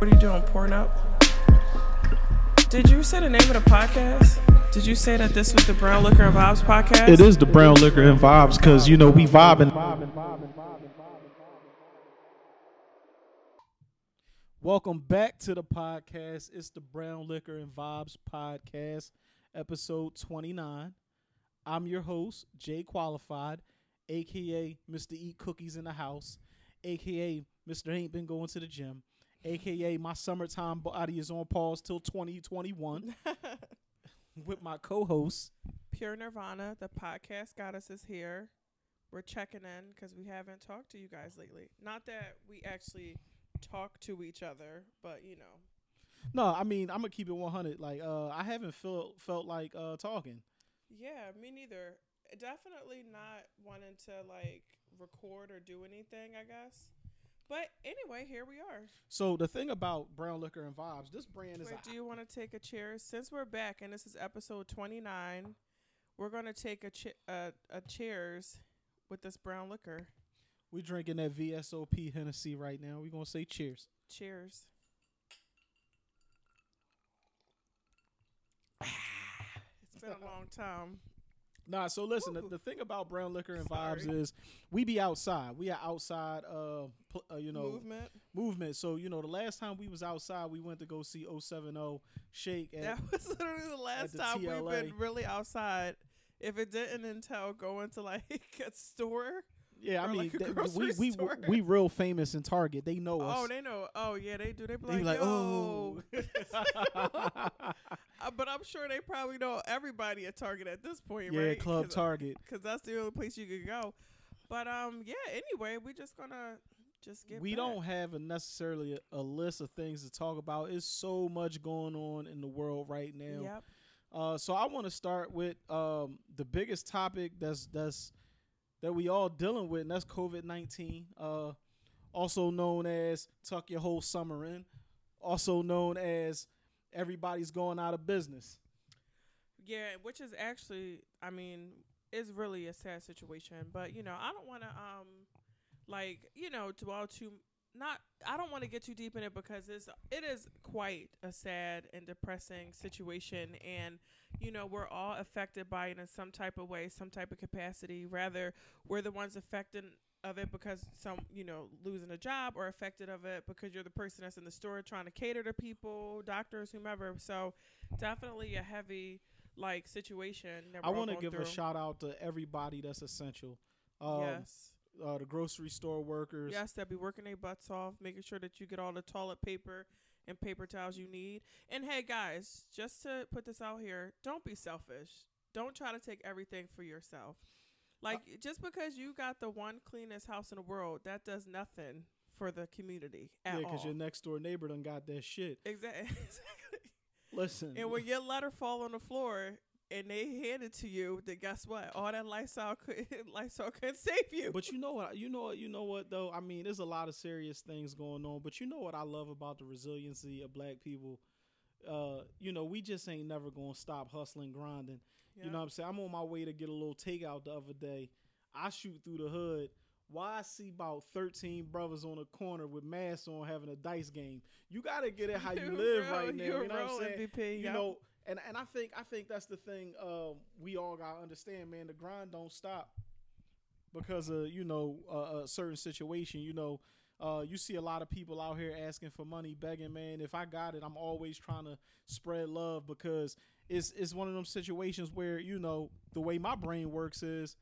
What are you doing? Pouring up? Did you say the name of the podcast? Did you say that this was the Brown Liquor and Vibes podcast? It is the brown liquor and vibes because you know we vibing. Welcome back to the podcast. It's the Brown Liquor and Vibes podcast, episode 29. I'm your host, Jay Qualified, aka Mr. Eat Cookies in the House, aka Mr. Ain't Been Going to the Gym, aka My Summertime Body is on pause till 2021, with my co host. Pure Nirvana, the podcast goddess is here. We're checking in because we haven't talked to you guys lately. Not that we actually talk to each other, but you know. No, I mean I'm gonna keep it 100. Like, uh, I haven't felt felt like uh talking. Yeah, me neither. Definitely not wanting to like record or do anything, I guess. But anyway, here we are. So the thing about Brown Liquor and Vibes, this brand is Wait, a, do you want to take a cheers? Since we're back and this is episode 29, we're going to take a, che- a, a cheers with this brown liquor. we drinking that VSOP Hennessy right now. We're gonna say cheers. Cheers. it's been a long time. Nah, so listen, the, the thing about Brown Liquor and Sorry. Vibes is we be outside. We are outside uh, pl- uh you know Movement. movement. So, you know, the last time we was outside, we went to go see 070 Shake at That was literally the last the time we've been really outside. If it didn't entail going to like a store. Yeah, I or mean, like we we store. we real famous in Target. They know us. Oh, they know. Oh, yeah, they do. They be They like, be like, oh. Uh, but I'm sure they probably know everybody at Target at this point, yeah, right? Club Cause, Target. Because that's the only place you could go. But um, yeah. Anyway, we're just gonna just get. we back. don't have a necessarily a, a list of things to talk about. It's so much going on in the world right now. Yep. Uh, so I want to start with um, the biggest topic that's that's that we all dealing with, and that's COVID nineteen, uh, also known as tuck your whole summer in, also known as everybody's going out of business. Yeah, which is actually, I mean, is really a sad situation. But you know, I don't want to um, like you know, dwell too. Not, I don't want to get too deep in it because it's it is quite a sad and depressing situation, and you know we're all affected by it in some type of way, some type of capacity. Rather, we're the ones affected of it because some you know losing a job or affected of it because you're the person that's in the store trying to cater to people, doctors, whomever. So definitely a heavy like situation. I want to give through. a shout out to everybody that's essential. Um, yes, uh, the grocery store workers. yes, that be working their butts off, making sure that you get all the toilet paper and paper towels you need. And hey, guys, just to put this out here, don't be selfish. Don't try to take everything for yourself. Like just because you got the one cleanest house in the world, that does nothing for the community at Yeah, because your next door neighbor done got that shit. exactly. exactly. Listen, And when your letter fall on the floor and they hand it to you, then guess what? All that lifestyle could Lysol couldn't save you. But you know what? You know what? You know what? Though I mean, there's a lot of serious things going on. But you know what I love about the resiliency of Black people. Uh, you know, we just ain't never gonna stop hustling, grinding. You know what I'm saying? I'm on my way to get a little takeout the other day. I shoot through the hood. Why I see about 13 brothers on a corner with masks on having a dice game. You gotta get it how you live real- right now. You, know what I'm saying? MVP. you yup. know and and i think i think that's the thing um we all gotta understand man the grind don't stop because of you know uh, a certain situation you know uh, you see a lot of people out here asking for money, begging, man. If I got it, I'm always trying to spread love because it's it's one of them situations where you know the way my brain works is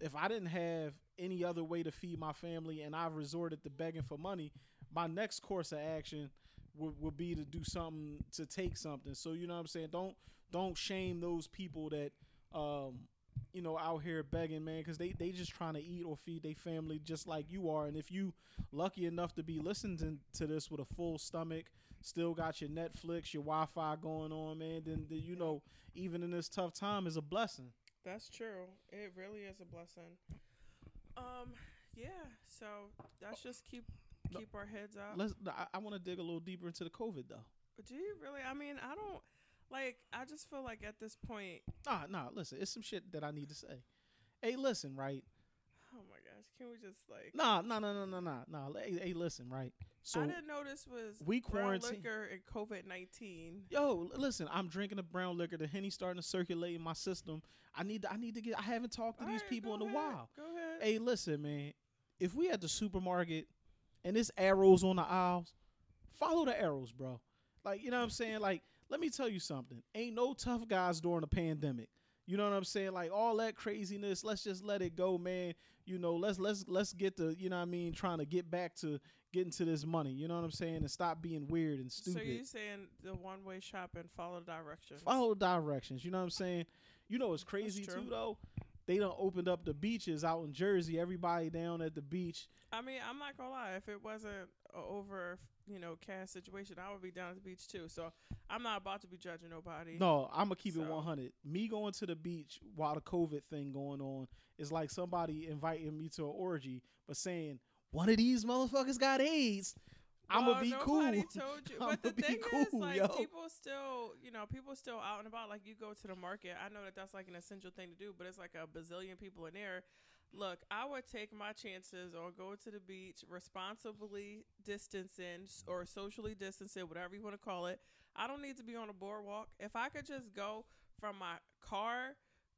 if I didn't have any other way to feed my family and I've resorted to begging for money, my next course of action would, would be to do something to take something. So you know what I'm saying? Don't don't shame those people that um you know out here begging, man, because they they just trying to eat or feed their family just like you are. And if you lucky enough to be listening to this with a full stomach, still got your Netflix, your Wi-Fi going on, man, then, then you know even in this tough time is a blessing. That's true. It really is a blessing. Um, yeah. So let's just keep No. keep our heads up. Let's. I, I want to dig a little deeper into the COVID though. Do you really? I mean, I don't like. I just feel like at this point, Nah, nah. Listen, it's some shit that I need to say. Hey, listen, right? Oh my gosh, can we just like? Nah, nah, nah, nah, nah, nah, nah. Hey, hey, listen, right? So I didn't know this was we quarantine- liquor and COVID nineteen. Yo, listen, I'm drinking the brown liquor. The henny starting to circulate in my system. I need, to, I need to get. I haven't talked to these Alright, people in go a while. Go ahead. Hey, listen, man. If we at the supermarket and there's arrows on the aisles, follow the arrows, bro. Like, you know what I'm saying? Like, let me tell you something. Ain't no tough guys during a pandemic. You know what I'm saying? Like all that craziness, let's just let it go, man. You know, let's let's let's get to, you know what I mean, trying to get back to getting to this money. You know what I'm saying? And stop being weird and stupid. So you saying the one way shop and follow directions? follow the directions. You know what I'm saying? You know what's crazy too though? They don't opened up the beaches out in Jersey. Everybody down at the beach. I mean, I'm not gonna lie. If it wasn't a over, you know, cast situation, I would be down at the beach too. So I'm not about to be judging nobody. No, I'm gonna keep it 100. Me going to the beach while the COVID thing going on is like somebody inviting me to an orgy, but saying one of these motherfuckers got AIDS. I'm Well, gonna be nobody cool. Told you. But the thing is, cool, like, yo. people still, you know, people still out and about. Like, you go to the market. I know that that's like an essential thing to do, but it's like a bazillion people in there. Look, I would take my chances on going to the beach, responsibly distancing or socially distancing, whatever you want to call it. I don't need to be on a boardwalk. If I could just go from my car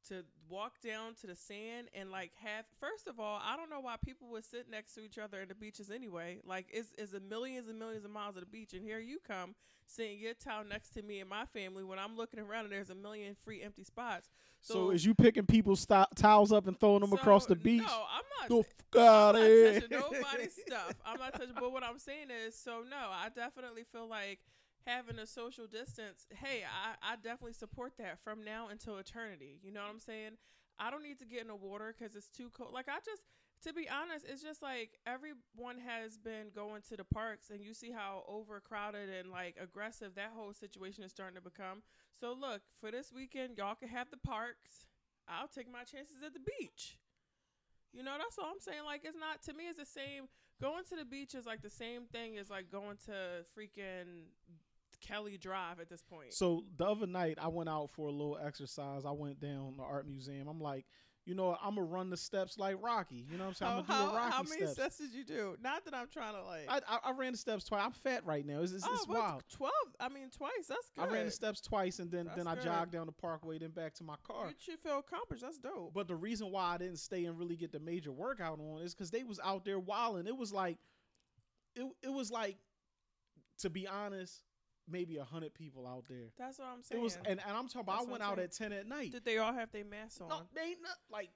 to walk down to the sand and like have first of all, I don't know why people would sit next to each other at the beaches anyway. Like it's it's a millions and millions of miles of the beach and here you come sitting your towel next to me and my family when I'm looking around and there's a million free empty spots. So, So, is you picking people's sto- towels up and throwing them so, across the beach? No, I'm not Go fuck out I'm not touching nobody's stuff. I'm not touching. But what I'm saying is, so no, I definitely feel like having a social distance. Hey, I, I definitely support that from now until eternity. You know what I'm saying? I don't need to get in the water because it's too cold. Like I just, to be honest, it's just like everyone has been going to the parks, and you see how overcrowded and like aggressive that whole situation is starting to become. So look, for this weekend, y'all can have the parks. I'll take my chances at the beach. You know, that's all I'm saying. Like, it's not to me. It's the same. Going to the beach is like the same thing as like going to freaking Kelly Drive at this point. So the other night, I went out for a little exercise. I went down the art museum. I'm like, you know, I'm gonna run the steps like Rocky. You know what I'm saying? I'm how, gonna do the how, Rocky how many steps. steps did you do? Not that I'm trying to like. I, I I ran the steps twice. I'm fat right now. It's, it's, oh, it's wild. Twelve. I mean, twice. That's good. I ran the steps twice and then then I good. jogged down the parkway, then back to my car. You should feel accomplished. That's dope. But the reason why I didn't stay and really get the major workout on is because they was out there wilding. It was like, it it was like, to be honest, maybe a hundred people out there. That's what I'm saying. It was, and, and I'm talking about. That's I went out at ten at night. Did they all have their masks on? No, they ain't not like,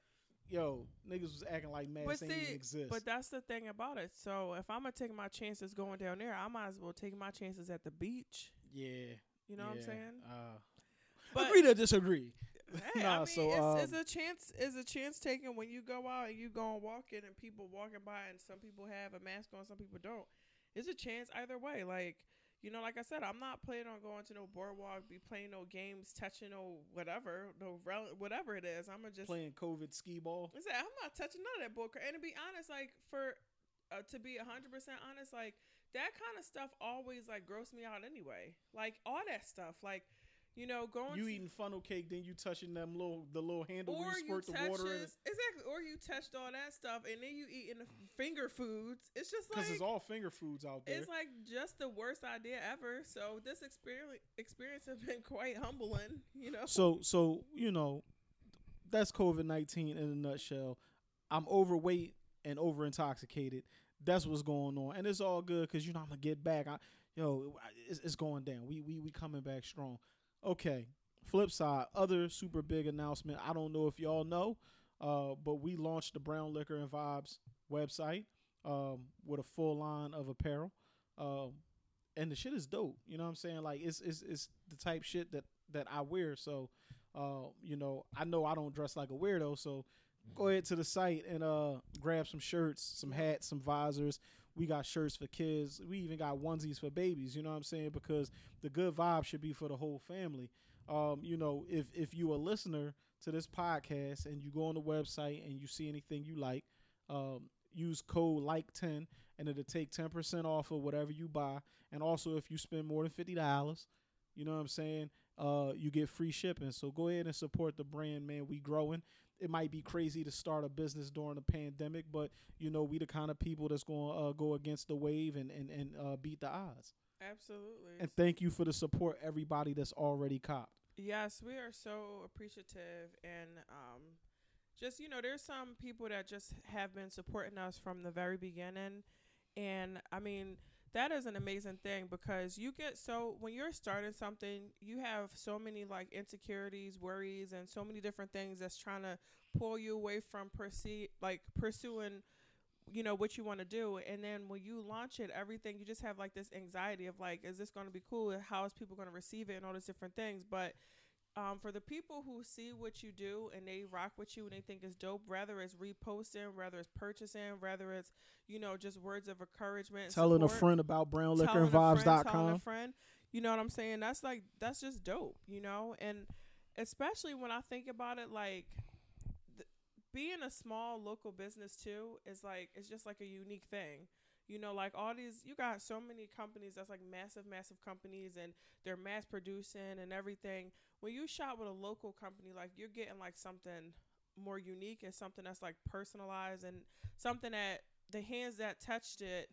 yo, niggas was acting like masks ain't even exist. But that's the thing about it. So if I'm gonna take my chances going down there, I might as well take my chances at the beach. yeah, You know what I'm saying? Uh, But agree to disagree. hey, Nah, I mean, so, it's, um, it's a chance. It's a chance taken when you go out and you go and walking, and people walking by, and some people have a mask on, some people don't. It's a chance either way. Like you know, like I said, I'm not planning on going to no boardwalk, be playing no games, touching no whatever, no rel- whatever it is. I'm gonna just Playing COVID skee ball. I said, I'm not touching none of that bull. And to be honest, like for uh, to be hundred percent honest, like that kind of stuff always like gross me out anyway. Like all that stuff, like you know, going You to, eating funnel cake, then you touching them little the little handle where you you squirt the touch water in. exactly, or you touched all that stuff, and then you eating the finger foods. It's just like Because it's all finger foods out there. it's like just the worst idea ever. So this experience experience has been quite humbling. You know. So so you know, that's COVID nineteen in a nutshell. I'm overweight and over intoxicated. That's what's going on, and it's all good because you know I'm gonna get back. I, yo, it's, it's going down. We we we coming back strong. Okay. Flip side, other super big announcement. I don't know if y'all know, uh, but we launched the Brown Liquor and Vibes website um, with a full line of apparel. Um, and the shit is dope. You know what I'm saying? Like it's it's it's the type shit that that I wear. So, uh, you know, I know I don't dress like a weirdo. So, go ahead to the site and uh grab some shirts, some hats, some visors. We got shirts for kids. We even got onesies for babies. You know what I'm saying? Because the good vibe should be for the whole family. Um, you know, if if you a listener to this podcast and you go on the website and you see anything you like, um, use code like ten and it'll take ten percent off of whatever you buy. And also, if you spend more than fifty dollars, you know what I'm saying, uh, you get free shipping. So go ahead and support the brand, man. We growing, it might be crazy to start a business during a pandemic, but you know we the kind of people that's going to uh, go against the wave and and and uh, beat the odds. Absolutely. And thank you for the support, everybody that's already copped. Yes, we are so appreciative and um just you know there's some people that just have been supporting us from the very beginning and I mean that is an amazing thing because you get so when you're starting something you have so many like insecurities worries and so many different things that's trying to pull you away from pursue like pursuing you know what you want to do. And then when you launch it everything you just have like this anxiety of like is this going to be cool? How is people going to receive it? And all those different things. But um, for the people who see what you do and they rock with you and they think it's dope, whether it's reposting, whether it's purchasing, whether it's you know just words of encouragement, telling support, a friend about telling a friend, brownliquorandvibes.com. telling a friend, you know what I'm saying? That's like that's just dope, you know. And especially when I think about it, like th- being a small local business too is like it's just like a unique thing. You know, like all these, you got so many companies that's like massive, massive companies, and they're mass producing and everything. When you shop with a local company, like you're getting like something more unique and something that's like personalized and something that the hands that touched it,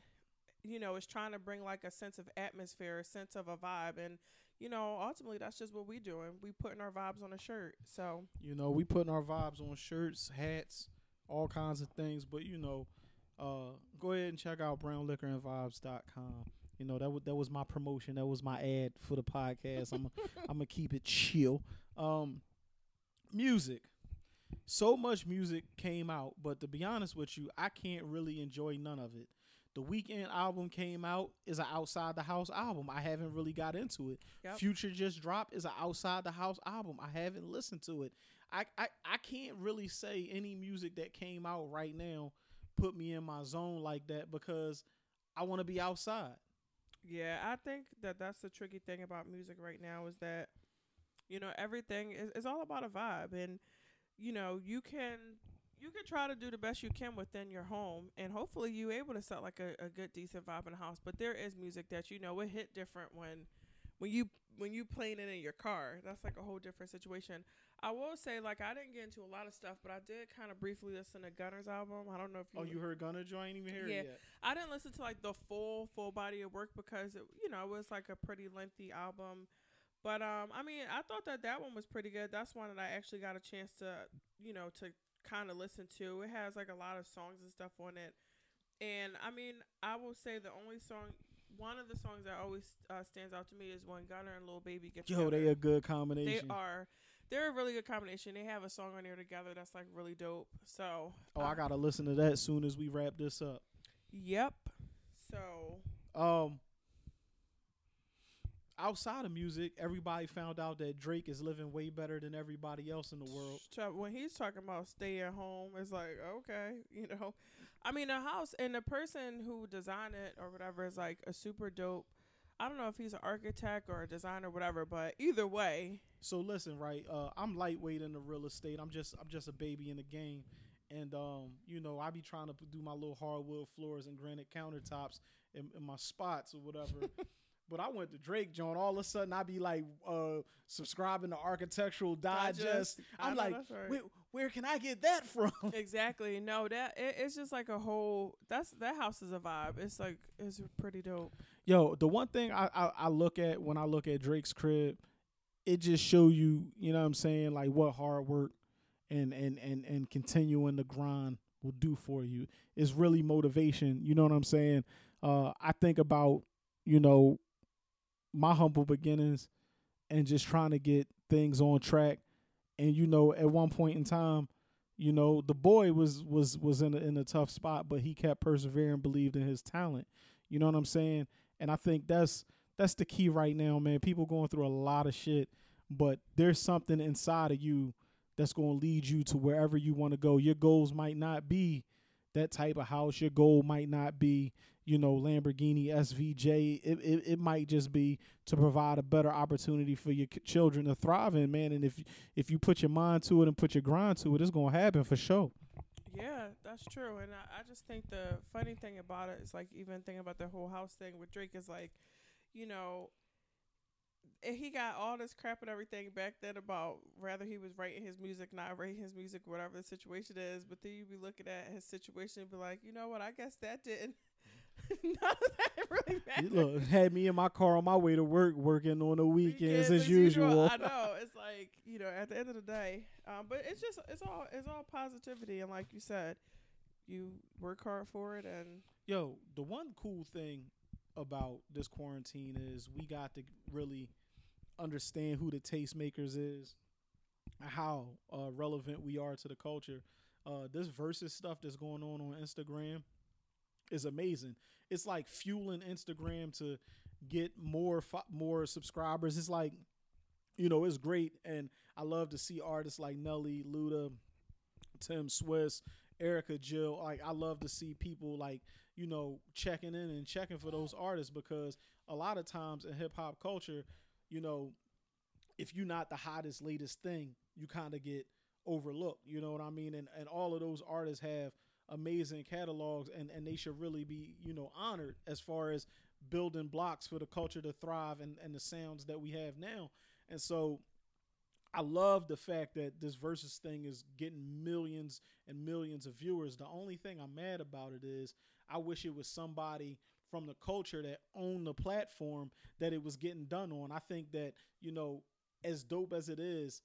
you know, is trying to bring like a sense of atmosphere, a sense of a vibe, and you know, ultimately that's just what we doing. We putting our vibes on a shirt. So You know, we putting our vibes on shirts, hats, all kinds of things. But you know, uh, go ahead and check out brownliquorandvibes.com. You know that was that was my promotion. That was my ad for the podcast. I'm I'm gonna keep it chill. Um, music. So much music came out, but to be honest with you, I can't really enjoy none of it. The Weeknd album came out is an outside the house album. I haven't really got into it. Yep. Future just dropped is an outside the house album. I haven't listened to it. I, I I can't really say any music that came out right now put me in my zone like that because I want to be outside. Yeah, I think that that's the tricky thing about music right now is that you know everything is, is all about a vibe. And you know you can you can try to do the best you can within your home and hopefully you able to set like a, a good decent vibe in the house. But there is music that you know will hit different when when you when you playing it in your car. That's like a whole different situation i will say like i didn't get into a lot of stuff but i did kind of briefly listen to Gunna's album i don't know if you Oh, you heard Gunna join? I ain't even hear Yeah. it yet. I didn't listen to like the full full body of work because it, you know it was like a pretty lengthy album. But um, I mean, I thought that that one was pretty good. That's one that I actually got a chance to you know to kind of listen to. It has like a lot of songs and stuff on it. And I mean, I will say the only song, one of the songs that always uh, stands out to me is when Gunna and Lil Baby get Yo, together. they a good combination. They are. They're a really good combination. They have a song on there together that's like really dope. So. Oh, I uh, gotta listen to that as soon as we wrap this up. Yep. So. Um, outside of music, everybody found out that Drake is living way better than everybody else in the world. When he's talking about stay at home, it's like okay, you know. I mean, a house and the person who designed it or whatever is like a super dope. I don't know if he's an architect or a designer, or whatever, but either way, So listen, right? Uh, I'm lightweight in the real estate. I'm just I'm just a baby in the game, and um, you know, I be trying to do my little hardwood floors and granite countertops in, in my spots or whatever. but I went to Drake John. All of a sudden, I be like uh, subscribing to Architectural Digest. I'm like, right. where, where can I get that from? exactly. No, that it, it's just like a whole. That's that house is a vibe. It's like it's pretty dope. Yo, the one thing I, I, I look at when I look at Drake's crib, it just show you, you know what I'm saying, like what hard work and and and and continuing the grind will do for you. It's really motivation, you know what I'm saying? Uh I think about, you know, my humble beginnings and just trying to get things on track. And you know, at one point in time, you know, the boy was was was in a, in a tough spot, but he kept persevering, believed in his talent. You know what I'm saying? And I think that's that's the key right now, man. People going through a lot of shit, but there's something inside of you that's going to lead you to wherever you want to go. Your goals might not be that type of house. Your goal might not be, you know, Lamborghini SVJ. It it, it might just be to provide a better opportunity for your children to thrive in, man. And if if you put your mind to it and put your grind to it, it's going to happen for sure. Yeah, that's true. And I, I just think the funny thing about it is like even thinking about the whole house thing with Drake is like, you know, and he got all this crap and everything back then about whether he was writing his music, not writing his music, whatever the situation is. But then you'd be looking at his situation and be like, you know what? I guess that didn't. None of that really mattered. Look, had me in my car on my way to work, working on the weekends as as usual. I know it's like you know at the end of the day, um, but it's just it's all it's all positivity and like you said, you work hard for it and Yo, the one cool thing about this quarantine is we got to really understand who the tastemakers is, how uh, relevant we are to the culture. Uh, this Verzuz stuff that's going on on Instagram is amazing. It's like fueling Instagram to get more more subscribers. It's like, you know, it's great, and I love to see artists like Nelly, Luda, Tim Swizz, Erykah Jill. Like I love to see people like you know checking in and checking for those artists because a lot of times in hip hop culture, you know, if you're not the hottest latest thing, you kind of get overlooked. You know what I mean? And and all of those artists have amazing catalogs and and they should really be you know honored as far as building blocks for the culture to thrive and and the sounds that we have now. And so I love the fact that this Verzuz thing is getting millions and millions of viewers. The only thing I'm mad about it is I wish it was somebody from the culture that owned the platform that it was getting done on. I think that, you know, as dope as it is,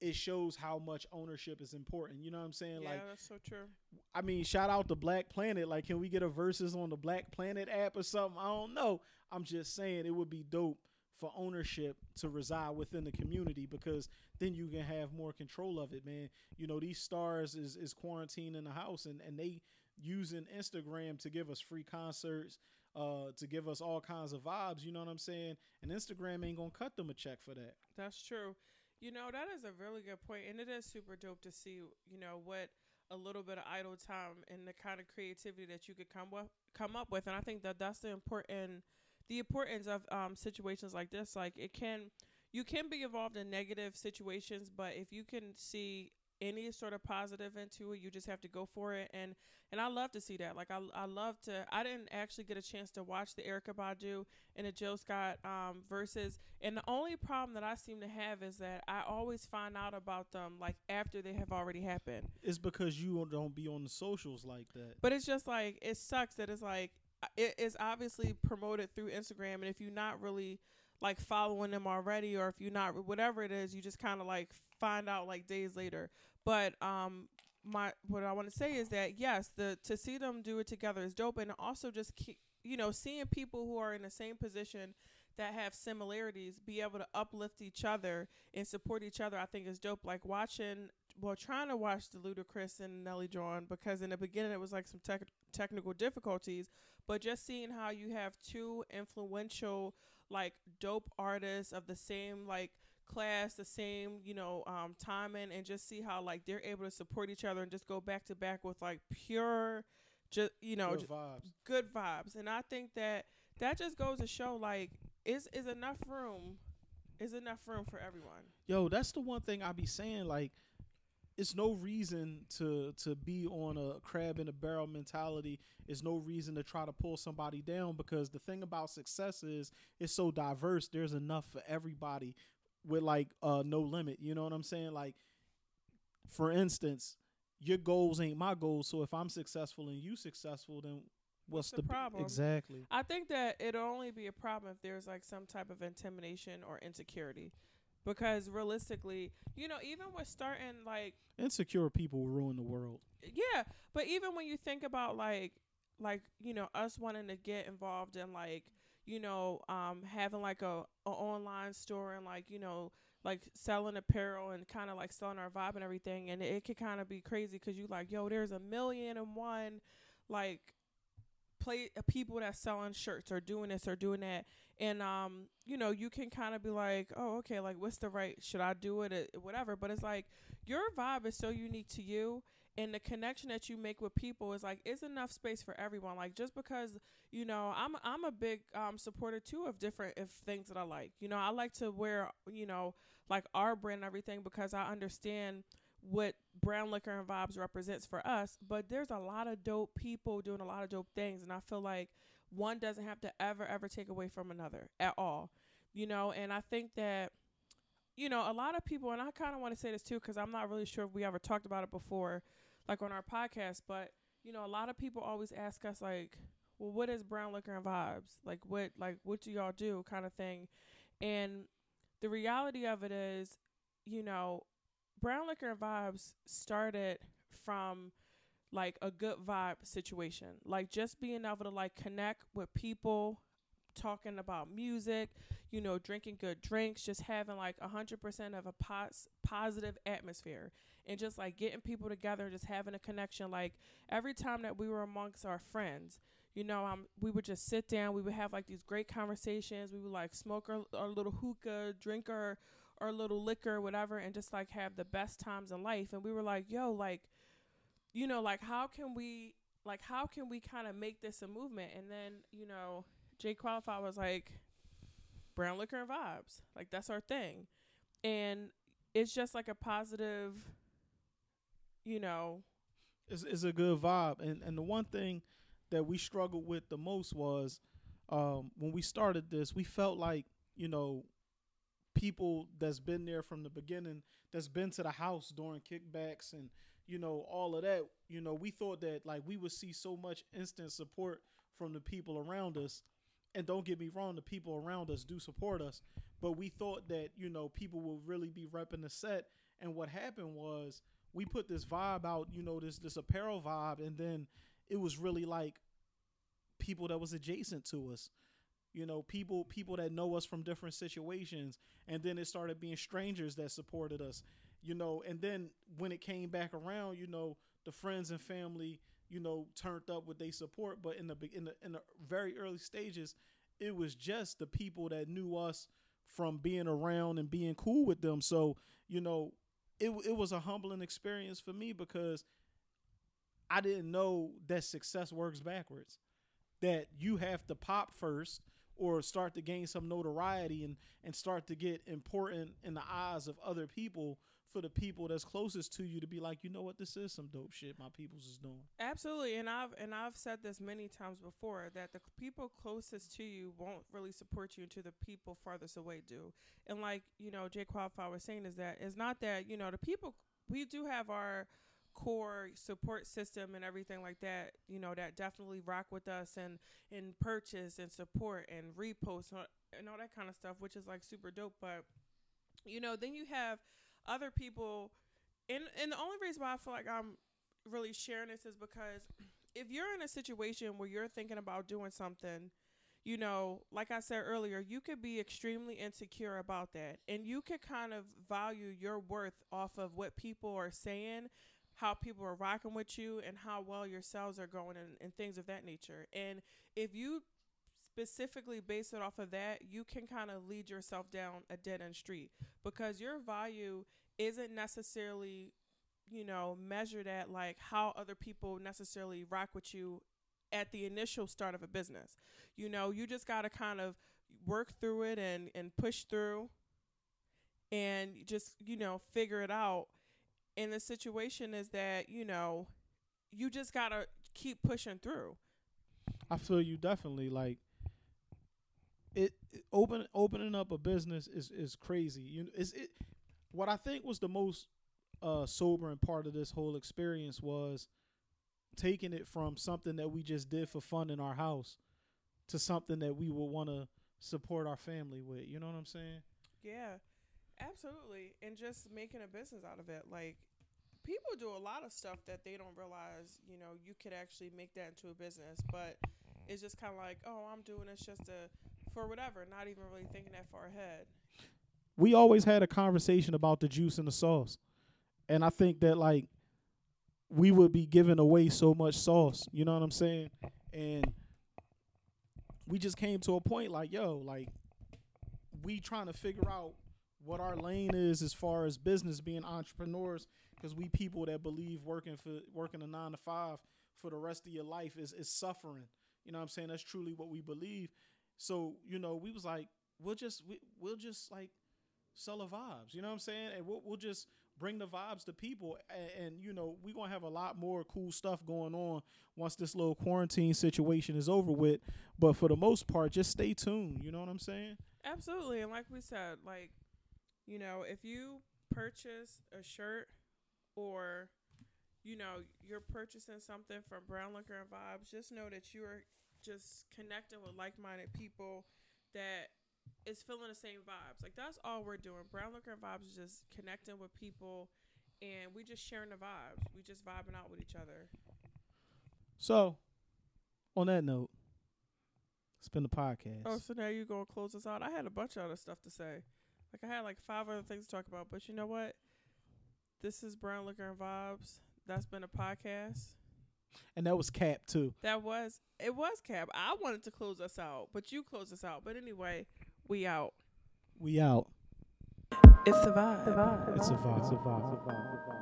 it shows how much ownership is important. You know what I'm saying? yeah, Like that's so true. I mean, shout out to Black Planet. Like, can we get a Verzuz on the Black Planet app or something? I don't know. I'm just saying it would be dope for ownership to reside within the community because then you can have more control of it, man. You know, these stars is is quarantined in the house and, and they using Instagram to give us free concerts, uh, to give us all kinds of vibes, you know what I'm saying? And Instagram ain't gonna cut them a check for that. That's true. You know, that is a really good point, and it is super dope to see, you know, what a little bit of idle time and the kind of creativity that you could come with, come up with, and I think that that's the important, the importance of um, situations like this. Like it can, you can be involved in negative situations, but if you can see any sort of positive into it, you just have to go for it. And and I love to see that. Like I I love to. I didn't actually get a chance to watch the Erykah Badu and the joe Scott um, Verzuz. And the only problem that I seem to have is that I always find out about them like after they have already happened. It's because you don't be on the socials like that. But it's just like it sucks that it's like it is obviously promoted through Instagram, and if you're not really like following them already, or if you're not whatever it is, you just kind of like find out like days later. But um, my what I want to say is that yes, the to see them do it together is dope, and also just keep you know seeing people who are in the same position that have similarities be able to uplift each other and support each other. I think is dope. Like watching, well, trying to watch the Ludacris and Nelly John because in the beginning it was like some tech technical difficulties, but just seeing how you have two influential like dope artists of the same like class the same you know um timing and just see how like they're able to support each other and just go back to back with like pure just you know Good vibes. good vibes and i think that that just goes to show like is is enough room is enough room for everyone Yo, that's the one thing I be saying. Like, it's no reason to to be on a crab in a barrel mentality. It's no reason to try to pull somebody down because the thing about success is it's so diverse. There's enough for everybody with like uh no limit. You know what I'm saying? Like, for instance, your goals ain't my goals. So if I'm successful and you successful, then what's, What's the the, b- problem? Exactly. i think that it'll only be a problem if there's like some type of intimidation or insecurity because realistically you know even with starting like Insecure people will ruin the world. yeah but even when you think about like like you know us wanting to get involved in like you know um having like a, a online store and like you know like selling apparel and kind of like selling our vibe and everything and it could kind of be crazy because you like yo there's a million and one like play uh, people that selling shirts or doing this or doing that. And um you know you can kind of be like oh okay like what's the right should i do it uh, whatever? But it's like your vibe is so unique to you and the connection that you make with people is like is enough space for everyone. Like just because you know i'm i'm a big um supporter too of different if things that i like. You know i like to wear you know like our brand and everything because i understand what brown liquor and vibes represents for us but there's a lot of dope people doing a lot of dope things and i feel like one doesn't have to ever ever take away from another at all you know, and I think that you know, a lot of people, and I kind of want to say this too, because I'm not really sure if we ever talked about it before, like on our podcast, but you know, a lot of people always ask us like, well, what is brown liquor and vibes? Like, what, like, what do y'all do, kind of thing, and the reality of it is, you know, brown liquor and vibes started from like a good vibe situation, like just being able to like connect with people talking about music, you know, drinking good drinks, just having like a hundred percent of a pos- positive atmosphere, and just like getting people together and just having a connection. Like every time that we were amongst our friends, you know, um, we would just sit down, we would have like these great conversations. We would like smoke our, our little hookah, drink our our little liquor, whatever, and just like have the best times in life. And we were like, yo, like, you know, like how can we like how can we kind of make this a movement? And then, you know, Jay Qualify was like, brown liquor and vibes. Like that's our thing. And it's just like a positive, you know. It's, it's a good vibe. And and the one thing that we struggled with the most was um, when we started this, we felt like, you know, people that's been there from the beginning, that's been to the house during kickbacks and, you know, all of that, you know, we thought that like we would see so much instant support from the people around us. And don't get me wrong, the people around us do support us, but we thought that you know people will really be repping the set. And what happened was we put this vibe out, you know, this this apparel vibe, and then it was really like people that was adjacent to us you know people people that know us from different situations and then it started being strangers that supported us you know and then when it came back around you know the friends and family you know, turned up with their support. But in the in the in the very early stages, it was just the people that knew us from being around and being cool with them. So you know, it it was a humbling experience for me because I didn't know that success works backwards. That you have to pop first or start to gain some notoriety and and start to get important in the eyes of other people for the people that's closest to you to be like, you know what, this is some dope shit my people's is doing. Absolutely, and I've and I've said this many times before that the people closest to you won't really support you until the people farthest away do. And like you know, Jay Qualify was saying is that it's not that you know the people we do have our core support system and everything like that you know that definitely rock with us and and purchase and support and repost and all that kind of stuff which is like super dope but you know then you have other people and and the only reason why I feel like I'm really sharing this is because if you're in a situation where you're thinking about doing something, you know, like I said earlier, you could be extremely insecure about that. And you could kind of value your worth off of what people are saying, how people are rocking with you, and how well your sales are going and, and things of that nature. And if you specifically base it off of that, you can kind of lead yourself down a dead end street because your value isn't necessarily, you know, measured at like how other people necessarily rock with you at the initial start of a business. You know, you just got to kind of work through it and and push through and just, you know, figure it out. And the situation is that, you know, you just got to keep pushing through. I feel you definitely like it, it open opening up a business is is crazy. You is it what I think was the most uh sobering part of this whole experience was taking it from something that we just did for fun in our house to something that we would want to support our family with. You know what I'm saying? Yeah. Absolutely. And just making a business out of it. Like people do a lot of stuff that they don't realize, you know, you could actually make that into a business, but it's just kind of like, oh, I'm doing this just to for whatever, not even really thinking that far ahead. We always had a conversation about the juice and the sauce. And I think that like we would be giving away so much sauce, you know what I'm saying? And we just came to a point like, yo, like we trying to figure out what our lane is as far as business being entrepreneurs because we people that believe working for working a 9 to 5 for the rest of your life is is suffering. You know what I'm saying? That's truly what we believe. So you know, we was like, we'll just we, we'll just like sell the vibes. You know what I'm saying? And we'll we'll just bring the vibes to people, and, and you know we're gonna have a lot more cool stuff going on once this little quarantine situation is over with. But for the most part, just stay tuned. You know what I'm saying? Absolutely, and like we said, like you know, if you purchase a shirt or you know you're purchasing something from Brown Liquor and Vibes, just know that you are just connecting with like-minded people that is feeling the same vibes. Like that's all we're doing. Brown Liquor and Vibes is just connecting with people, and we just sharing the vibes. We just vibing out with each other. So, on that note, it's been the podcast. Oh, so now you're gonna close us out? I had a bunch of other stuff to say. Like I had like five other things to talk about, but you know what? This is Brown Liquor and Vibes. That's been a podcast. And that was Cap too. That was it was Cap. I wanted to close us out, but you closed us out. But anyway, we out. We out. It's a vibe. It's a vibe. It's a vibe.